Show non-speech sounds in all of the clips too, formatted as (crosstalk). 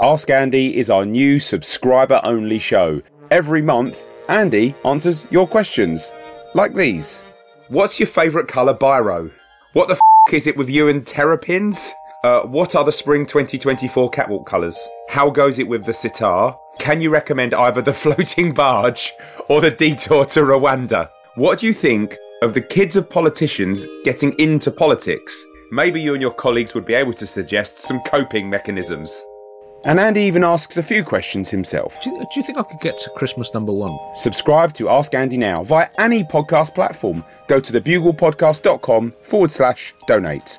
Ask Andy is our new subscriber only show. Every month, Andy answers your questions. Like these What's your favourite colour biro? What the f is it with you and terrapins? Uh, what are the spring 2024 catwalk colours? How goes it with the sitar? Can you recommend either the (laughs) floating barge or the detour to Rwanda? What do you think of the kids of politicians getting into politics? Maybe you and your colleagues would be able to suggest some coping mechanisms. And Andy even asks a few questions himself. Do you, do you think I could get to Christmas number one? Subscribe to Ask Andy now via any podcast platform. Go to thebuglepodcast.com forward slash donate.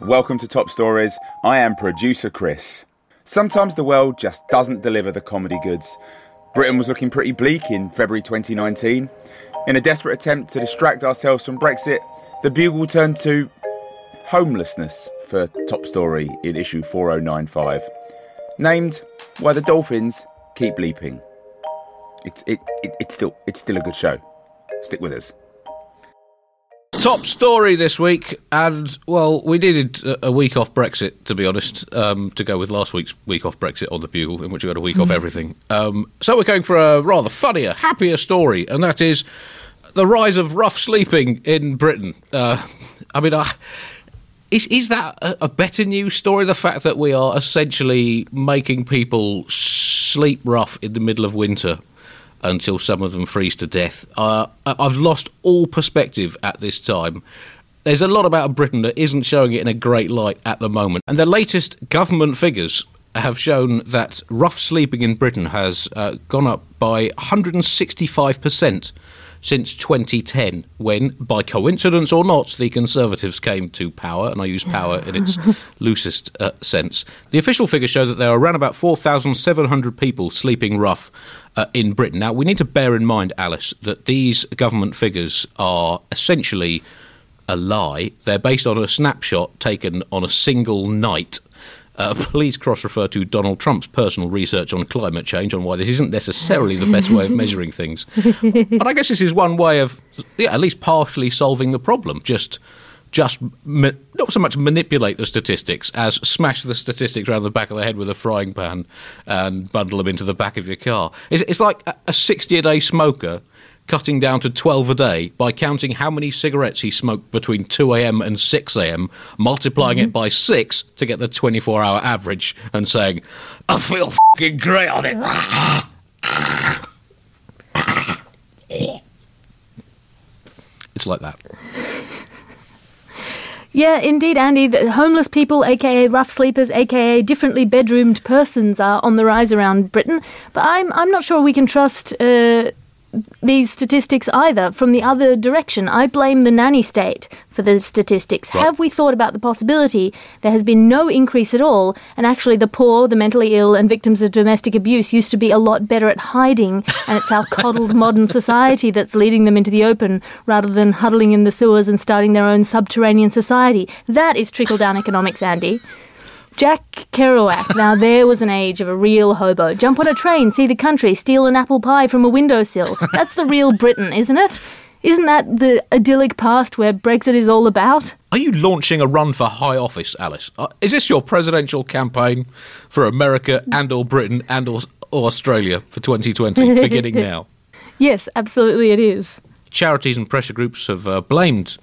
Welcome to Top Stories. I am producer Chris. Sometimes the world just doesn't deliver the comedy goods. Britain was looking pretty bleak in February 2019. In a desperate attempt to distract ourselves from Brexit, the Bugle turned to homelessness for Top Story in issue 4095. Named Why the Dolphins Keep Leaping. It's, it, it, it's, still, it's still a good show. Stick with us. Top story this week, and well, we needed a week off Brexit, to be honest, um, to go with last week's week off Brexit on the Bugle, in which we had a week off everything. Um, so we're going for a rather funnier, happier story, and that is the rise of rough sleeping in Britain. Uh, I mean, I. Is, is that a, a better news story? The fact that we are essentially making people sleep rough in the middle of winter until some of them freeze to death. Uh, I've lost all perspective at this time. There's a lot about Britain that isn't showing it in a great light at the moment. And the latest government figures have shown that rough sleeping in Britain has uh, gone up by 165% since 2010, when, by coincidence or not, the Conservatives came to power, and I use power in its (laughs) loosest uh, sense. The official figures show that there are around about 4,700 people sleeping rough uh, in Britain. Now, we need to bear in mind, Alice, that these government figures are essentially a lie. They're based on a snapshot taken on a single night. Uh, please cross refer to Donald Trump's personal research on climate change on why this isn't necessarily the best way of (laughs) measuring things. But I guess this is one way of, yeah, at least partially solving the problem. Just, just ma- not so much manipulate the statistics as smash the statistics around the back of the head with a frying pan and bundle them into the back of your car. It's, it's like a- a 60 a day smoker cutting down to 12 a day by counting how many cigarettes he smoked between 2 a.m. and 6 a.m., multiplying it by 6 to get the 24 hour average, and saying, I feel fucking great on it. it's like that. (laughs) Yeah, indeed, Andy. The homeless people, aka rough sleepers, aka differently bedroomed persons, are on the rise around Britain. But I'm I'm not sure we can trust uh, these statistics either from the other direction. I blame the nanny state for the statistics. Right. Have we thought about the possibility there has been no increase at all, and actually the poor, the mentally ill, and victims of domestic abuse used to be a lot better at hiding, and it's our coddled (laughs) modern society that's leading them into the open rather than huddling in the sewers and starting their own subterranean society? That is trickle down economics, Andy. Jack Kerouac. Now there was an age of a real hobo. Jump on a train, see the country, steal an apple pie from a windowsill. That's the real Britain, isn't it? Isn't that the idyllic past where Brexit is all about? Are you launching a run for high office, Alice? Uh, is this your presidential campaign for America and or Britain and or, or Australia for 2020, (laughs) beginning now? Yes, absolutely it is. Charities and pressure groups have uh, blamed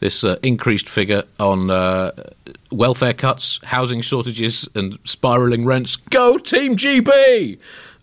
this uh, increased figure on uh, welfare cuts, housing shortages, and spiralling rents. Go Team GB!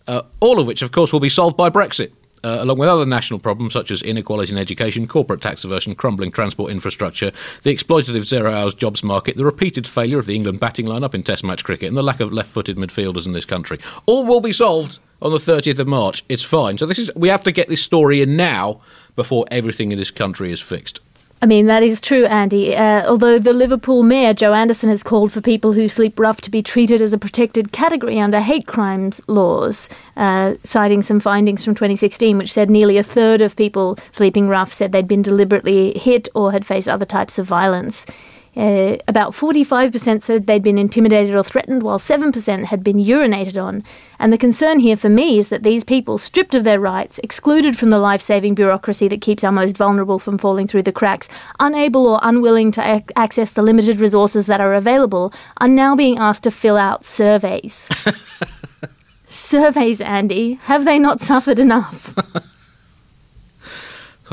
Uh, all of which, of course, will be solved by Brexit. Uh, along with other national problems such as inequality in education, corporate tax evasion, crumbling transport infrastructure, the exploitative zero hours jobs market, the repeated failure of the England batting lineup in Test match cricket, and the lack of left footed midfielders in this country. All will be solved on the 30th of March. It's fine. So this is we have to get this story in now before everything in this country is fixed. I mean, that is true, Andy. Uh, although the Liverpool mayor, Joe Anderson, has called for people who sleep rough to be treated as a protected category under hate crimes laws, uh, citing some findings from 2016, which said nearly a third of people sleeping rough said they'd been deliberately hit or had faced other types of violence. Uh, about 45% said they'd been intimidated or threatened, while 7% had been urinated on. And the concern here for me is that these people, stripped of their rights, excluded from the life saving bureaucracy that keeps our most vulnerable from falling through the cracks, unable or unwilling to ac- access the limited resources that are available, are now being asked to fill out surveys. (laughs) surveys, Andy. Have they not suffered enough? (laughs)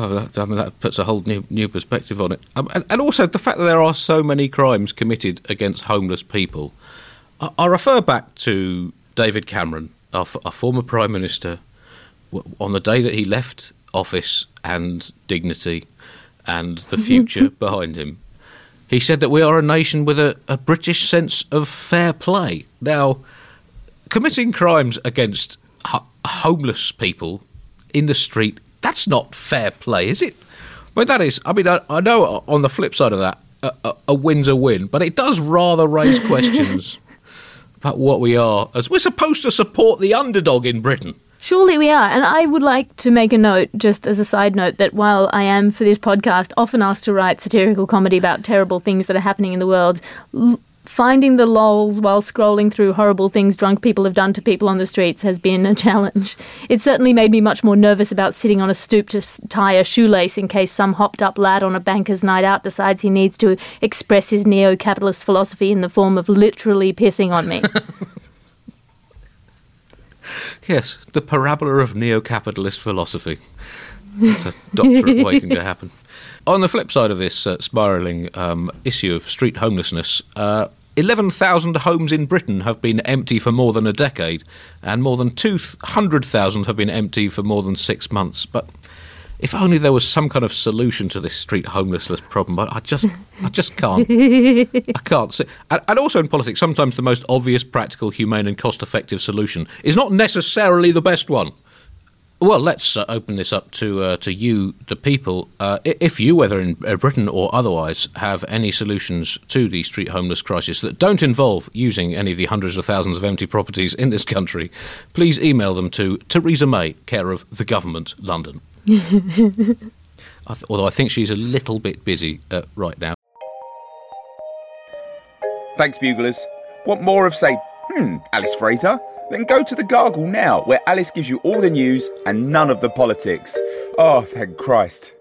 Oh, that, I mean, that puts a whole new new perspective on it, um, and, and also the fact that there are so many crimes committed against homeless people. I, I refer back to David Cameron, our, f- our former prime minister, w- on the day that he left office and dignity and the (laughs) future behind him. He said that we are a nation with a, a British sense of fair play. Now, committing crimes against ho- homeless people in the street, that's not fair play, is it? Mean, that is, I mean, I, I know on the flip side of that, a, a, a win's a win, but it does rather raise (laughs) questions about what we are. As we're supposed to support the underdog in Britain. Surely we are. And I would like to make a note, just as a side note, that while I am for this podcast often asked to write satirical comedy about terrible things that are happening in the world, l- finding the lols while scrolling through horrible things drunk people have done to people on the streets has been a (laughs) challenge. It certainly made me much more nervous about sitting on a stoop to s- tie a shoelace in case some hopped up lad on a banker's night out decides he needs to express his neo capitalist philosophy in the form of literally pissing on me. (laughs) Yes, the parabola of neo capitalist philosophy. It's a doctorate (laughs) waiting to happen. On the flip side of this uh, spiralling um, issue of street homelessness, uh, 11,000 homes in Britain have been empty for more than a decade, and more than 200,000 have been empty for more than six months. But if only there was some kind of solution to this street homelessness problem, but I just, I just can't. (laughs) I can't see. And, and also in politics, sometimes the most obvious, practical, humane, and cost-effective solution is not necessarily the best one. Well, let's uh, open this up to uh, to you, the people. Uh, if you, whether in uh, Britain or otherwise, have any solutions to the street homeless crisis that don't involve using any of the hundreds of thousands of empty properties in this country, please email them to Theresa May, care of the government, London. (laughs) I th- although I think she's a little bit busy uh, right now. Thanks, Buglers. Want more of, say, hmm, Alice Fraser? Then go to the Gargle now, where Alice gives you all the news and none of the politics. Oh, thank Christ.